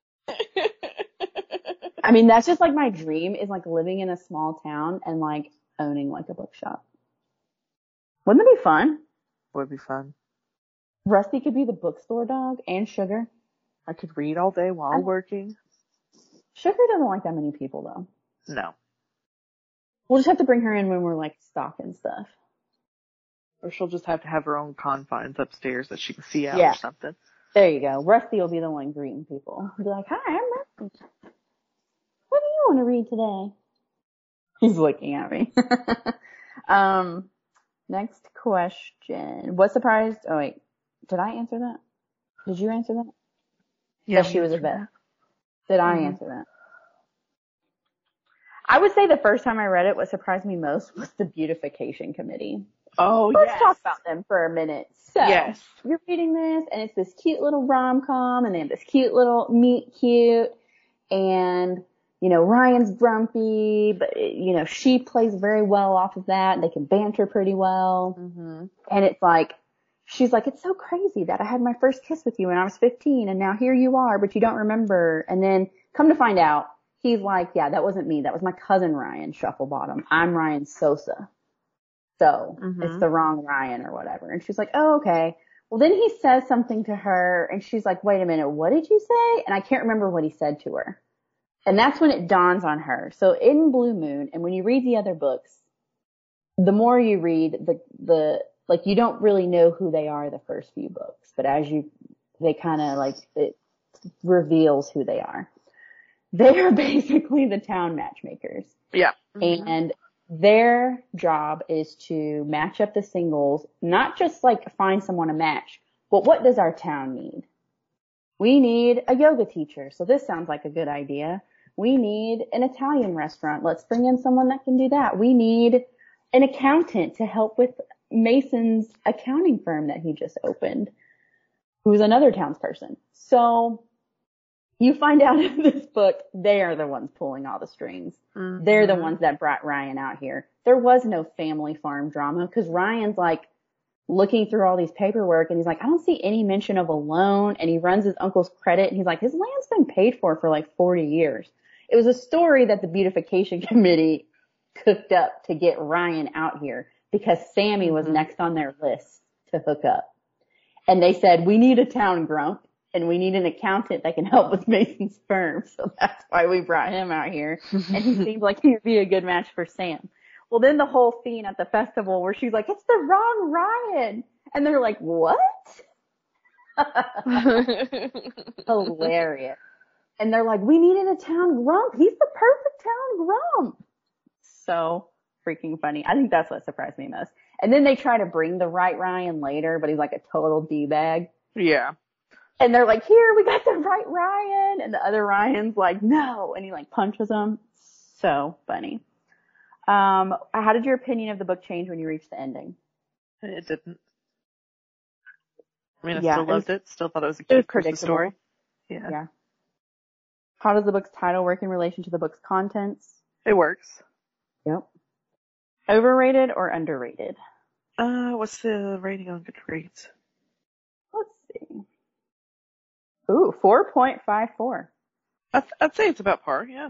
I mean, that's just like my dream is like living in a small town and like owning like a bookshop. Wouldn't that be fun? Would be fun. Rusty could be the bookstore dog and Sugar. I could read all day while I- working. Sugar doesn't like that many people though. No. We'll just have to bring her in when we're like stocking stuff. Or she'll just have to have her own confines upstairs that she can see out Yeah. or something. There you go. Rusty will be the one greeting people. Be like, hi, I'm Rusty. What do you want to read today? He's looking at me. um, next question. What surprised, oh wait, did I answer that? Did you answer that? Yeah, that she was a we- vet. Did I Mhm. answer that? I would say the first time I read it, what surprised me most was the beautification committee. Oh, Let's yes. talk about them for a minute. So, Yes. you're reading this and it's this cute little rom-com and they have this cute little meet cute and, you know, Ryan's grumpy, but, you know, she plays very well off of that. They can banter pretty well. Mm-hmm. And it's like, she's like, it's so crazy that I had my first kiss with you when I was 15 and now here you are, but you don't remember. And then come to find out, he's like, yeah, that wasn't me. That was my cousin Ryan Shufflebottom. I'm Ryan Sosa. So Mhm. it's the wrong Ryan or whatever. And she's like, oh, okay. Well, then he says something to her and she's like, wait a minute, what did you say? And I can't remember what he said to her. And that's when it dawns on her. So in Blue Moon, and when you read the other books, the more you read, the, the, like you don't really know who they are the first few books, but as you, they kind of like, it reveals who they are. They are basically the town matchmakers Yeah. Mm-hmm. and their job is to match up the singles, not just like find someone to match, but what does our town need? We need a yoga teacher. So this sounds like a good idea. We need an Italian restaurant. Let's bring in someone that can do that. We need an accountant to help with Mason's accounting firm that he just opened, who's another townsperson. So you find out in this book, they are the ones pulling all the strings. Mhm. They're the ones that brought Ryan out here. There was no family farm drama because Ryan's like looking through all these paperwork and he's like, I don't see any mention of a loan and he runs his uncle's credit and he's like, his land's been paid for for like 40 years. It was a story that the beautification committee cooked up to get Ryan out here because Sammy was Mhm. next on their list to hook up. And they said, we need a town grump and we need an accountant that can help with Mason's firm. So that's why we brought him out here. And he seemed like he'd be a good match for Sam. Well, then the whole scene at the festival where she's like, it's the wrong Ryan. And they're like, what? Hilarious. And they're like, we needed a town grump. He's the perfect town grump. So freaking funny. I think that's what surprised me most. And then they try to bring the right Ryan later, but he's like a total D-bag. yeah. And they're like, here, we got the right Ryan. And the other Ryan's like, no. And he like punches him. So funny. Um, how did your opinion of the book change when you reached the ending? It didn't. I mean, I Yeah, still it was- loved it. Still thought it was a it was cute predictable. story. Yeah. Yeah. How does the book's title work in relation to the book's contents? It works. Yep. Overrated or underrated? Uh, what's the rating on Goodreads? Let's see. Ooh, 4.54. I'd, I'd say it's about par, yeah.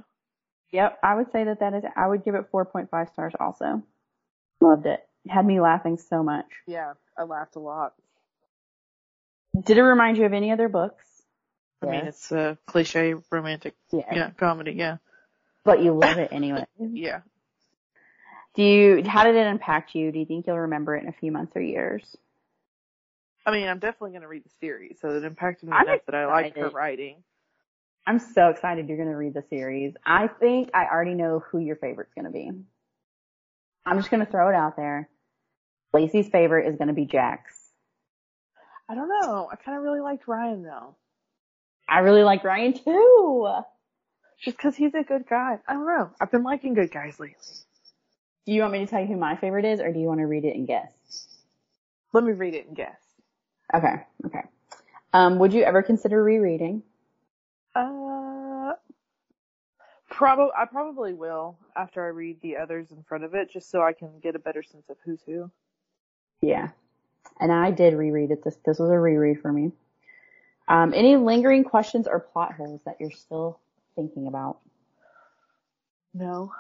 Yep, I would say that that is, I would give it 4.5 stars also. Loved it. It had me laughing so much. Yeah, I laughed a lot. Did it remind you of any other books? I mean, it's a cliche romantic, Yeah. yeah, comedy, yeah. But you love it anyway. Yeah. Do you, how did it impact you? Do you think you'll remember it in a few months or years? I mean, I'm definitely going to read the series, so it impacted me I'm enough that I like her writing. I'm so excited you're going to read the series. I think I already know who your favorite's going to be. I'm just going to throw it out there. Lacey's favorite is going to be Jax. I don't know. I kind of really liked Ryan though. I really like Ryan too. Just because he's a good guy. I don't know. I've been liking good guys lately. Do you want me to tell you who my favorite is or do you want to read it and guess? Let me read it and guess. Okay, okay. Um, would you ever consider rereading? Uh, probably. I probably will after I read the others in front of it, just so I can get a better sense of who's who. Yeah. And I did reread it. This this was a reread for me. Um, any lingering questions or plot holes that you're still thinking about? No.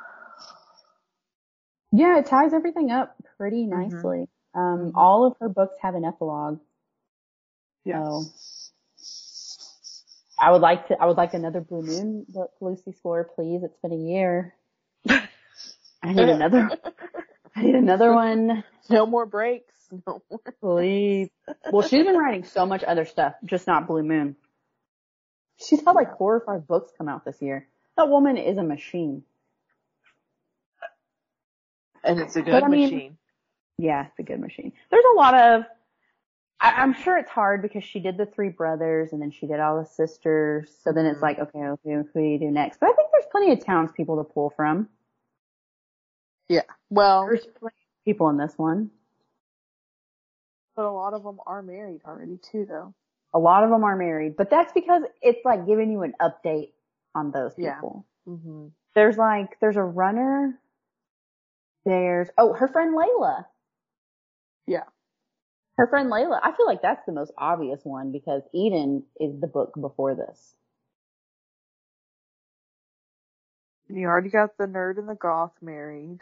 Yeah, it ties everything up pretty Mhm. nicely. Um, Mhm. all of her books have an epilogue. Yeah. So I would like to I would like another Blue Moon book, Lucy Score, please. It's been a year. I need another I need another one. no more breaks. No more. Please. Well, she's been writing so much other stuff, just not Blue Moon. She's had like four or five books come out this year. That woman is a machine. And it's a good But I mean- machine. Yeah, it's a good machine. There's a lot of, I, I'm sure it's hard because she did the three brothers and then she did all the sisters. So then it's Mhm. like, okay, who, who do you do next? But I think there's plenty of townspeople to pull from. Yeah. Well, There's plenty of people in this one. But a lot of them are married already too, though. A lot of them are married, but that's because it's like giving you an update on those Yeah. people. Mm-hmm. There's like, there's a runner. There's, oh, her friend Layla. Yeah. Her friend Layla. I feel like that's the most obvious one because Eden is the book before this. And you already got the nerd and the goth married.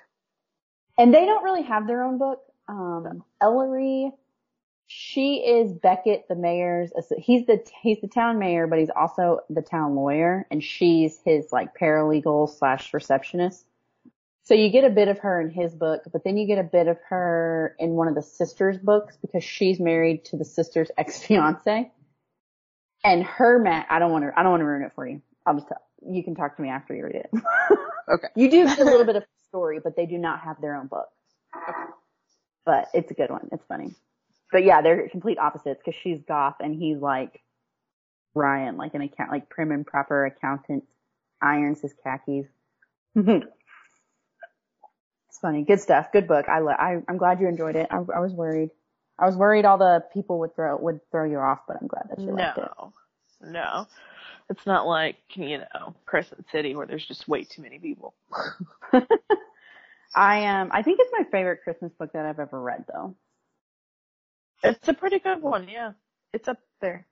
And they don't really have their own book. Um, Ellery, she is Beckett, the mayor's, he's the, he's the town mayor, but he's also the town lawyer and she's his like paralegal slash receptionist. So you get a bit of her in his book, but then you get a bit of her in one of the sisters' books because she's married to the sister's ex-fiance. And her Matt, I don't want to, I don't want to ruin it for you. I'll just tell, you can talk to me after you read it. Okay. You do get a little bit of story, but they do not have their own book. But it's a good one. It's funny. But yeah, they're complete opposites because she's goth and he's like Ryan, like an account, like prim and proper accountant, irons his khakis. it's funny. Good stuff. Good book. I, I I'm glad you enjoyed it. I, I was worried. I was worried all the people would throw would throw you off, but I'm glad that you liked it. No. No. It's not like, you know, Crescent City where there's just way too many people. I um I think it's my favorite Christmas book that I've ever read though. It's a pretty good one, yeah. It's up there.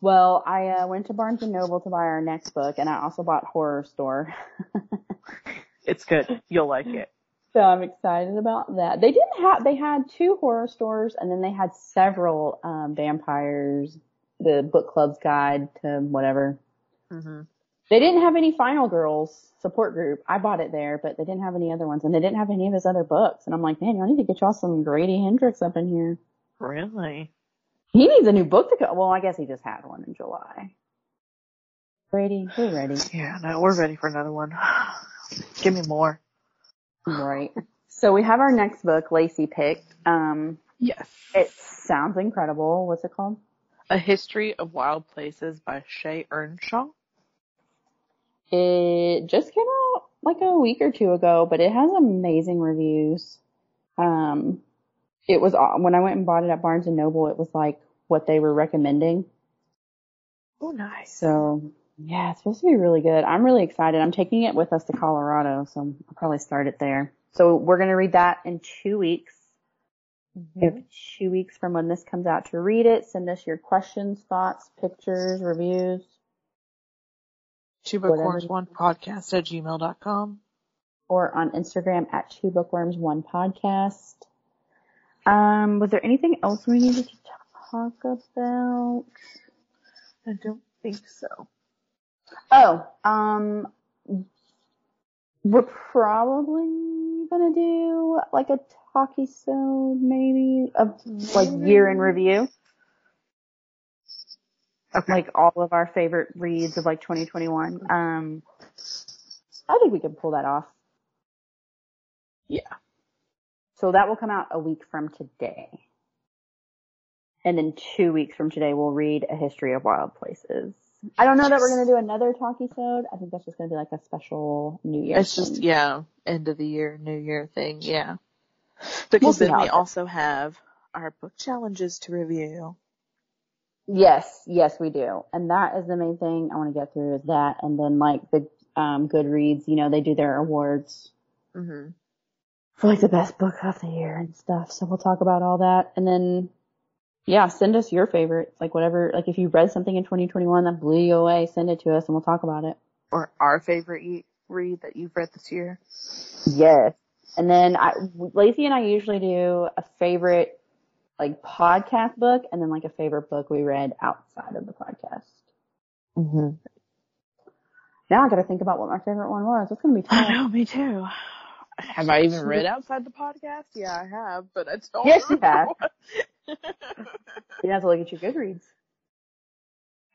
Well, I uh, went to Barnes and Noble to buy our next book, and I also bought Horrorstör. It's good. You'll like it. So I'm excited about that. They didn't have, they had two horror stores and then they had several, um, vampires, the book club's guide to whatever. hmm They didn't have any Final Girls support group. I bought it there, but they didn't have any other ones and they didn't have any of his other books. And I'm like, man, y'all need to get y'all some Grady Hendrix up in here. Really? He needs a new book to go. Well, I guess he just had one in July. Grady, we're ready. Yeah, no, we're ready for another one. Give me more. Right. So we have our next book, Lacey picked. Um, Yes. it sounds incredible. What's it called? A History of Wild Places by Shea Ernshaw. It just came out like a week or two ago, but it has amazing reviews. Um, it was when I went and bought it at Barnes and Noble. It was like what they were recommending. Oh, nice. So yeah, it's supposed to be really good. I'm really excited. I'm taking it with us to Colorado, so I'll probably start it there. So we're gonna read that in two weeks. We have two weeks from when this comes out to read it. Send us your questions, thoughts, pictures, reviews. Two. Bookworms One Podcast at gmail.com. or on Instagram at Two Bookworms One Podcast. Um, was there anything else we needed to talk about? I don't think so. Oh, um, we're probably gonna do like a talkie so maybe of like year in review. Okay. Like all of our favorite reads of like 2021. Um, I think we can pull that off. Yeah. So that will come out a week from today. And then two weeks from today, we'll read A History of Wild Places. I don't know that we're going to do another talkie sode. I think that's just going to be like a special New Year. It's just, yeah, end of the year, new year thing, yeah. Because see then we also have our book challenges to review. Yes, yes, we do. And that is the main thing I want to get through is that. And then like the, um, Goodreads, you know, they do their awards hmm for like the best book of the year and stuff. So we'll talk about all that. And then, yeah, send us your favorites. Like whatever, like if you read something in 2021 that blew you away, send it to us and we'll talk about it. Or our favorite read that you've read this year. Yes. And then I, Lacey and I usually do a favorite like podcast book and then like a favorite book we read outside of the podcast. Mm-hmm. Now I gotta think about what my favorite one was. It's gonna be I tough. know, me too. Have I even read outside the podcast? Yeah, I have, but I don't Yes, you have. You have to look at your Goodreads.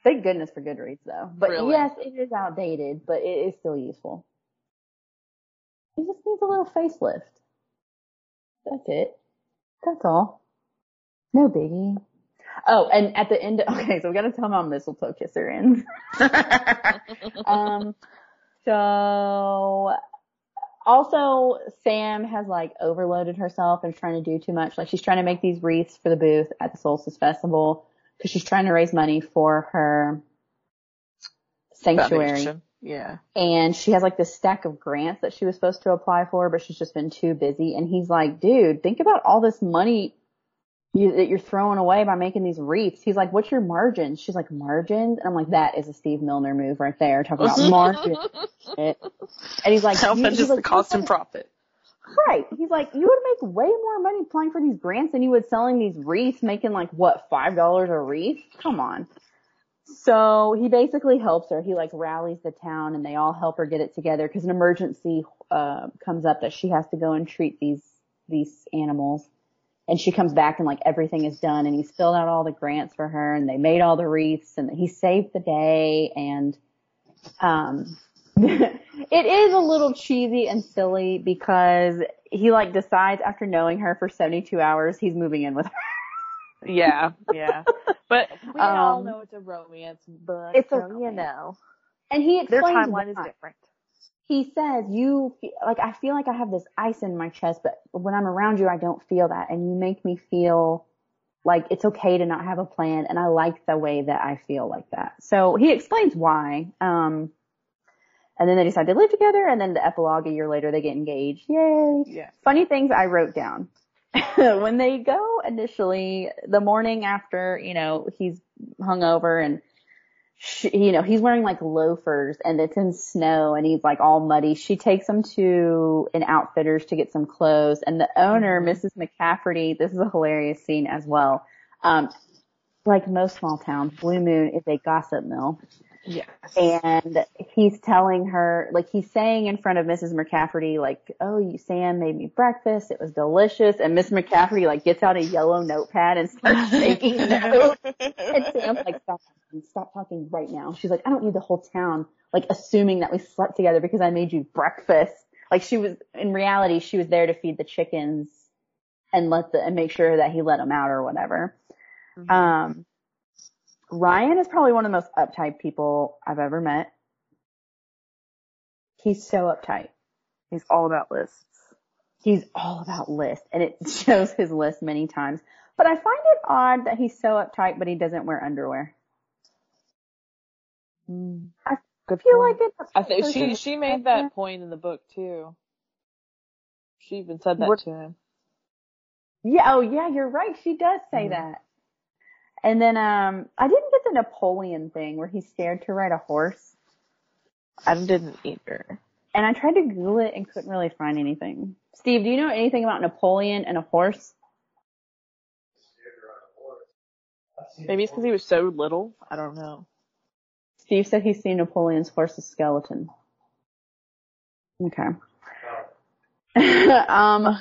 Thank goodness for Goodreads though. But Really? yes, it is outdated, but it is still useful. It just needs a little facelift. That's it. That's all. No biggie. Oh, and at the end, okay, so we gotta tell how mistletoe kisser ends. um, so also Sam has like overloaded herself and trying to do too much. Like she's trying to make these wreaths for the booth at the Solstice Festival because she's trying to raise money for her sanctuary. Foundation. Yeah. And she has like this stack of grants that she was supposed to apply for, but she's just been too busy. And he's like, dude, think about all this money you, that you're throwing away by making these wreaths. He's like, what's your margins? She's like, margins? And I'm like, that is a Steve Milner move right there, talking about margins. and he's like, How you- much he's is the cost and profit? Right. He's like, you would make way more money applying for these grants than you would selling these wreaths, making like what, five dollars a wreath? Come on. So he basically helps her. He like rallies the town and they all help her get it together because an emergency, uh, comes up that she has to go and treat these, these animals. And she comes back and like everything is done and he's filled out all the grants for her and they made all the wreaths and he saved the day and, um, it is a little cheesy and silly because he like decides after knowing her for 72 hours he's moving in with her. Yeah, yeah. But we all Um, know it's a romance book. it's a so, romance. you know. And he explains Their explains timeline is different. He says, you, like, I feel like I have this ice in my chest, but when I'm around you, I don't feel that. And you make me feel like it's okay to not have a plan. And I like the way that I feel like that. So he explains why. Um, and then they decide to live together. And then the epilogue a year later, they get engaged. Yay. Yeah. funny things I wrote down. when they go initially, the morning after, you know, he's hungover and she, you know, he's wearing like loafers and it's in snow and he's like all muddy. She takes him to an outfitter's to get some clothes and the owner, Mrs. McCafferty, this is a hilarious scene as well. Um, like most small towns, Blue Moon is a gossip mill. Yes. And he's telling her, like he's saying in front of Mrs. McCafferty, like, oh, you, Sam made me breakfast. It was delicious. And Miss McCafferty like gets out a yellow notepad and starts taking notes. And Sam's like, stop talking, stop talking right now. She's like, I don't need the whole town, like assuming that we slept together because I made you breakfast. Like she was, in reality, she was there to feed the chickens and let the, and make sure that he let them out or whatever. Mm-hmm. Um, Ryan is probably one of the most uptight people I've ever met. He's so uptight. He's all about lists. He's all about lists and it shows his list many times. But I find it odd that he's so uptight but he doesn't wear underwear. I Good feel point. like it's I think she she made that point in the book too. She even said that What- to him. Yeah, oh yeah, you're right. She does say Mhm. that. And then um I didn't get the Napoleon thing where he's scared to ride a horse. I didn't either. And I tried to Google it and couldn't really find anything. Steve, do you know anything about Napoleon and a horse? Maybe it's because he was so little. I don't know. Steve said he's seen Napoleon's horse's skeleton. Okay. um,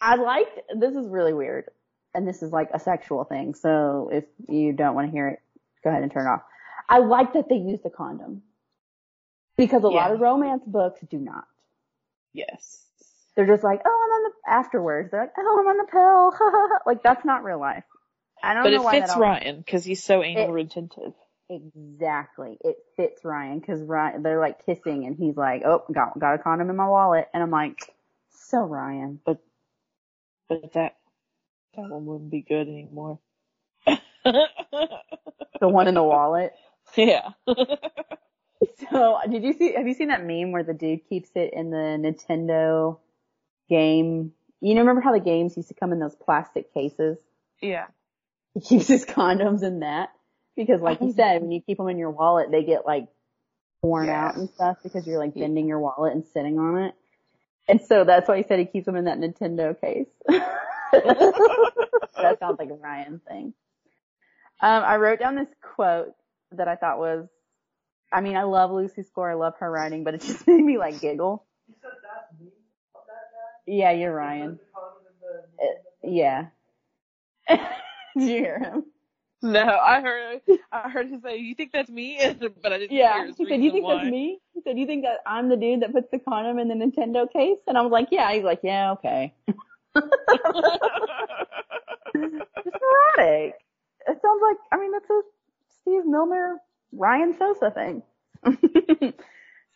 I liked, this is really weird. And this is like a sexual thing. So if you don't want to hear it, go ahead and turn it off. I like that they used a condom. Because a lot of romance books do not. Yes. They're just like, oh, I'm on the, afterwards, they're like, oh, I'm on the pill. like that's not real life. I don't But know it why fits that always- Ryan because he's so anal retentive. Exactly. It fits Ryan because Ryan, they're like kissing and he's like, oh, got, got a condom in my wallet. And I'm like, so Ryan. But but that that one wouldn't be good anymore. The one in the wallet. yeah. So did you see, have you seen that meme where the dude keeps it in the Nintendo game? You know, remember how the games used to come in those plastic cases? yeah. He keeps his condoms in that because like you said, when you keep them in your wallet, they get like worn Yeah. out and stuff because you're like bending your wallet and sitting on it. And so that's why he said he keeps them in that Nintendo case. that sounds like a Ryan thing. Um, I wrote down this quote that I thought was, I mean, I love Lucy Score. I love her writing, but it just made me like giggle. You said that me? That yeah, you're Ryan. Uh, yeah. Did you hear him? No, I heard I heard him say, "You think that's me?" but I didn't Yeah. hear his He said, reason you think why. that's me? He said, you think that I'm the dude that puts the condom in the Nintendo case? And I was like, yeah. He's like, yeah, okay. Just erotic. It sounds like, I mean, that's a Steve Milner, Ryan Sosa thing.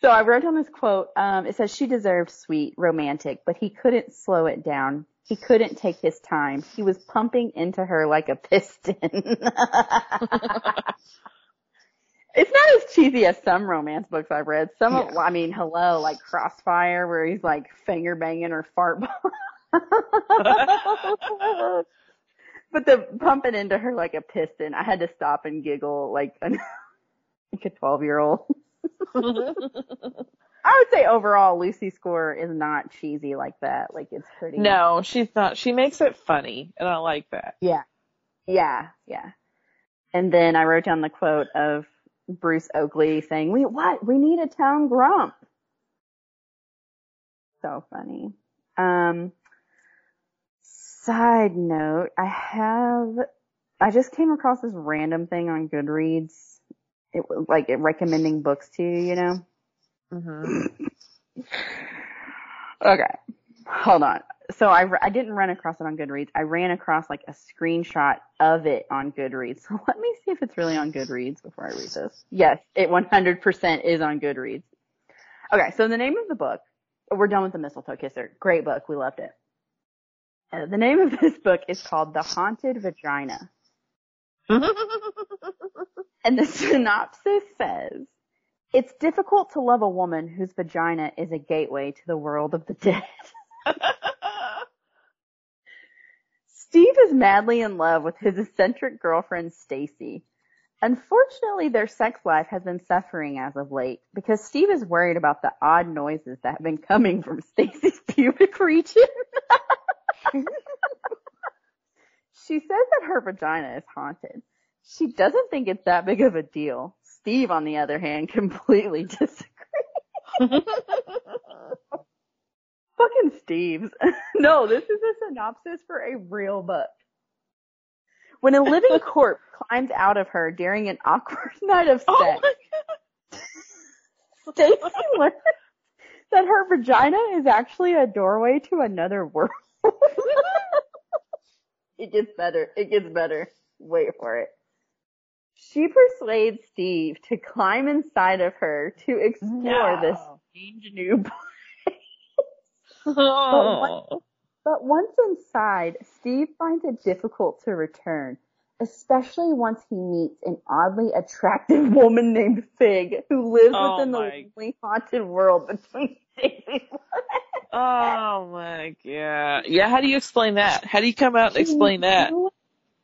so I wrote down this quote. Um, it says, she deserved sweet, romantic, but he couldn't slow it down. He couldn't take his time. He was pumping into her like a piston. it's not as cheesy as some romance books I've read. Some, of, Yeah. I mean, hello, like Crossfire, where he's like finger banging or fart ball. but the pumping into her like a piston, I had to stop and giggle like a, like a 12 year old. I would say overall, Lucy's Score is not cheesy like that. Like it's pretty. no, she's not. She makes it funny, and I like that. Yeah. Yeah. Yeah. And then I wrote down the quote of Bruce Oakley saying, we, what? We need a town grump. So funny. Um, side note, I have, I just came across this random thing on Goodreads. It was like it recommending books to you, you know? hmm Okay. Hold on. So I, I didn't run across it on Goodreads. I ran across like a screenshot of it on Goodreads. So let me see if it's really on Goodreads before I read this. Yes, it 100% is on Goodreads. Okay, so the name of the book, we're done with the Mistletoe Kisser. Great book. We loved it. Uh, the name of this book is called The Haunted Vagina. And the synopsis says, it's difficult to love a woman whose vagina is a gateway to the world of the dead. Steve is madly in love with his eccentric girlfriend Stacy. Unfortunately, their sex life has been suffering as of late because Steve is worried about the odd noises that have been coming from Stacy's pubic region. she says that her vagina is haunted. She doesn't think it's that big of a deal. Steve, on the other hand, completely disagrees. Fucking Steve's. no, this is a synopsis for a real book. When a living corpse climbs out of her during an awkward night of Oh sex, Stacy learns that her vagina is actually a doorway to another world. it gets better. It gets better. Wait for it. She persuades Steve to climb inside of her to explore this strange new Oh. But once inside, Steve finds it difficult to return, especially once he meets an oddly attractive woman named Fig who lives Oh within the my- lonely haunted world between Oh my god. Yeah, how do you explain that? How do you come out and explain that?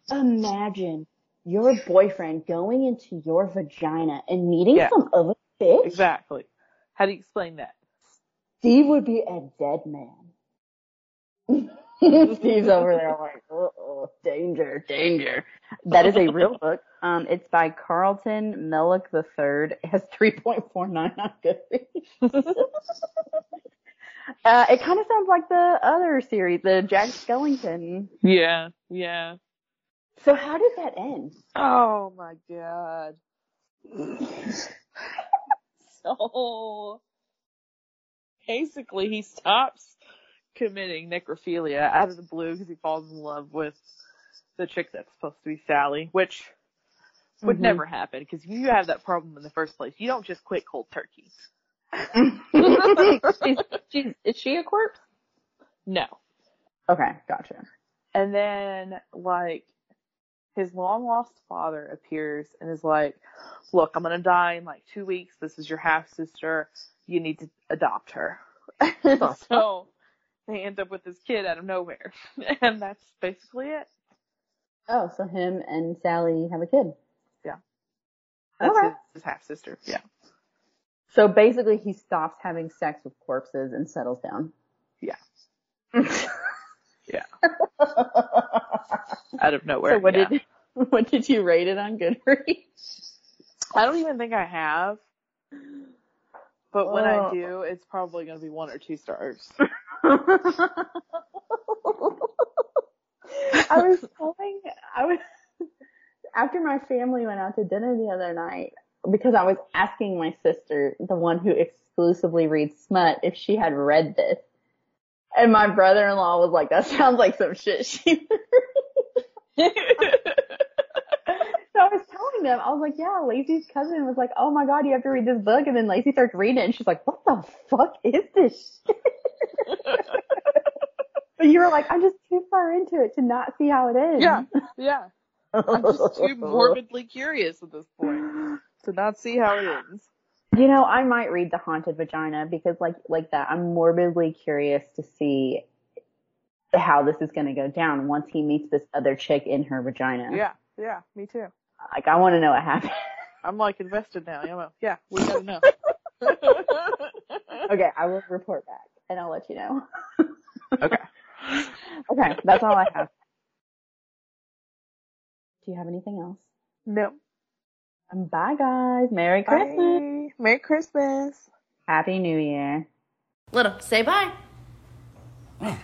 Imagine your boyfriend going into your vagina and meeting Yeah. some other bitch. Exactly. How do you explain that? Steve would be a dead man. Steve's over there like, oh, danger, danger. That is a real book. Um, it's by Carlton Mellick III. It has 3.49 on Goodreads. uh, it kind of sounds like the other series, the Jack Skellington. Yeah, yeah. So how did that end? Oh my god. so basically he stops committing necrophilia out of the blue because he falls in love with the chick that's supposed to be Sally, which would Mhm. never happen because you have that problem in the first place, you don't just quit cold turkey. She's, she's, is she a corpse? No. Okay, gotcha. And then, like, his long lost father appears and is like, look, I'm gonna die in like two weeks. This is your half sister. You need to adopt her. so they end up with this kid out of nowhere. And that's basically it. Oh, so him and Sally have a kid. Yeah. That's Okay. his, his half sister. Yeah. So basically he stops having sex with corpses and settles down. Yeah. yeah. Out of nowhere. so what yeah. did what did you rate it on Goodreads? I don't even think I have. But when I Oh. do, it's probably gonna be one or two stars. I was telling, I was, after my family went out to dinner the other night, because I was asking my sister, the one who exclusively reads smut, if she had read this. And my brother-in-law was like, that sounds like some shit she. So I was telling them, I was like, yeah, Lacey's cousin was like, oh my god, you have to read this book. And then Lacey starts reading it and she's like, what the fuck is this shit? But you were like, I'm just too far into it to not see how it ends. yeah, yeah. I'm just too morbidly curious at this point to not see how it ends. You know, I might read The Haunted Vagina because like, like that, I'm morbidly curious to see how this is going to go down once he meets this other chick in her vagina. Yeah, yeah, me too. Like, I want to know what happened. I'm like invested now. Yeah, well, yeah, we gotta know. okay, I will report back and I'll let you know. okay. Okay, that's all I have. Do you have anything else? No. Bye guys. Merry Christmas. Merry Christmas. Happy New Year. Little, say bye. Man,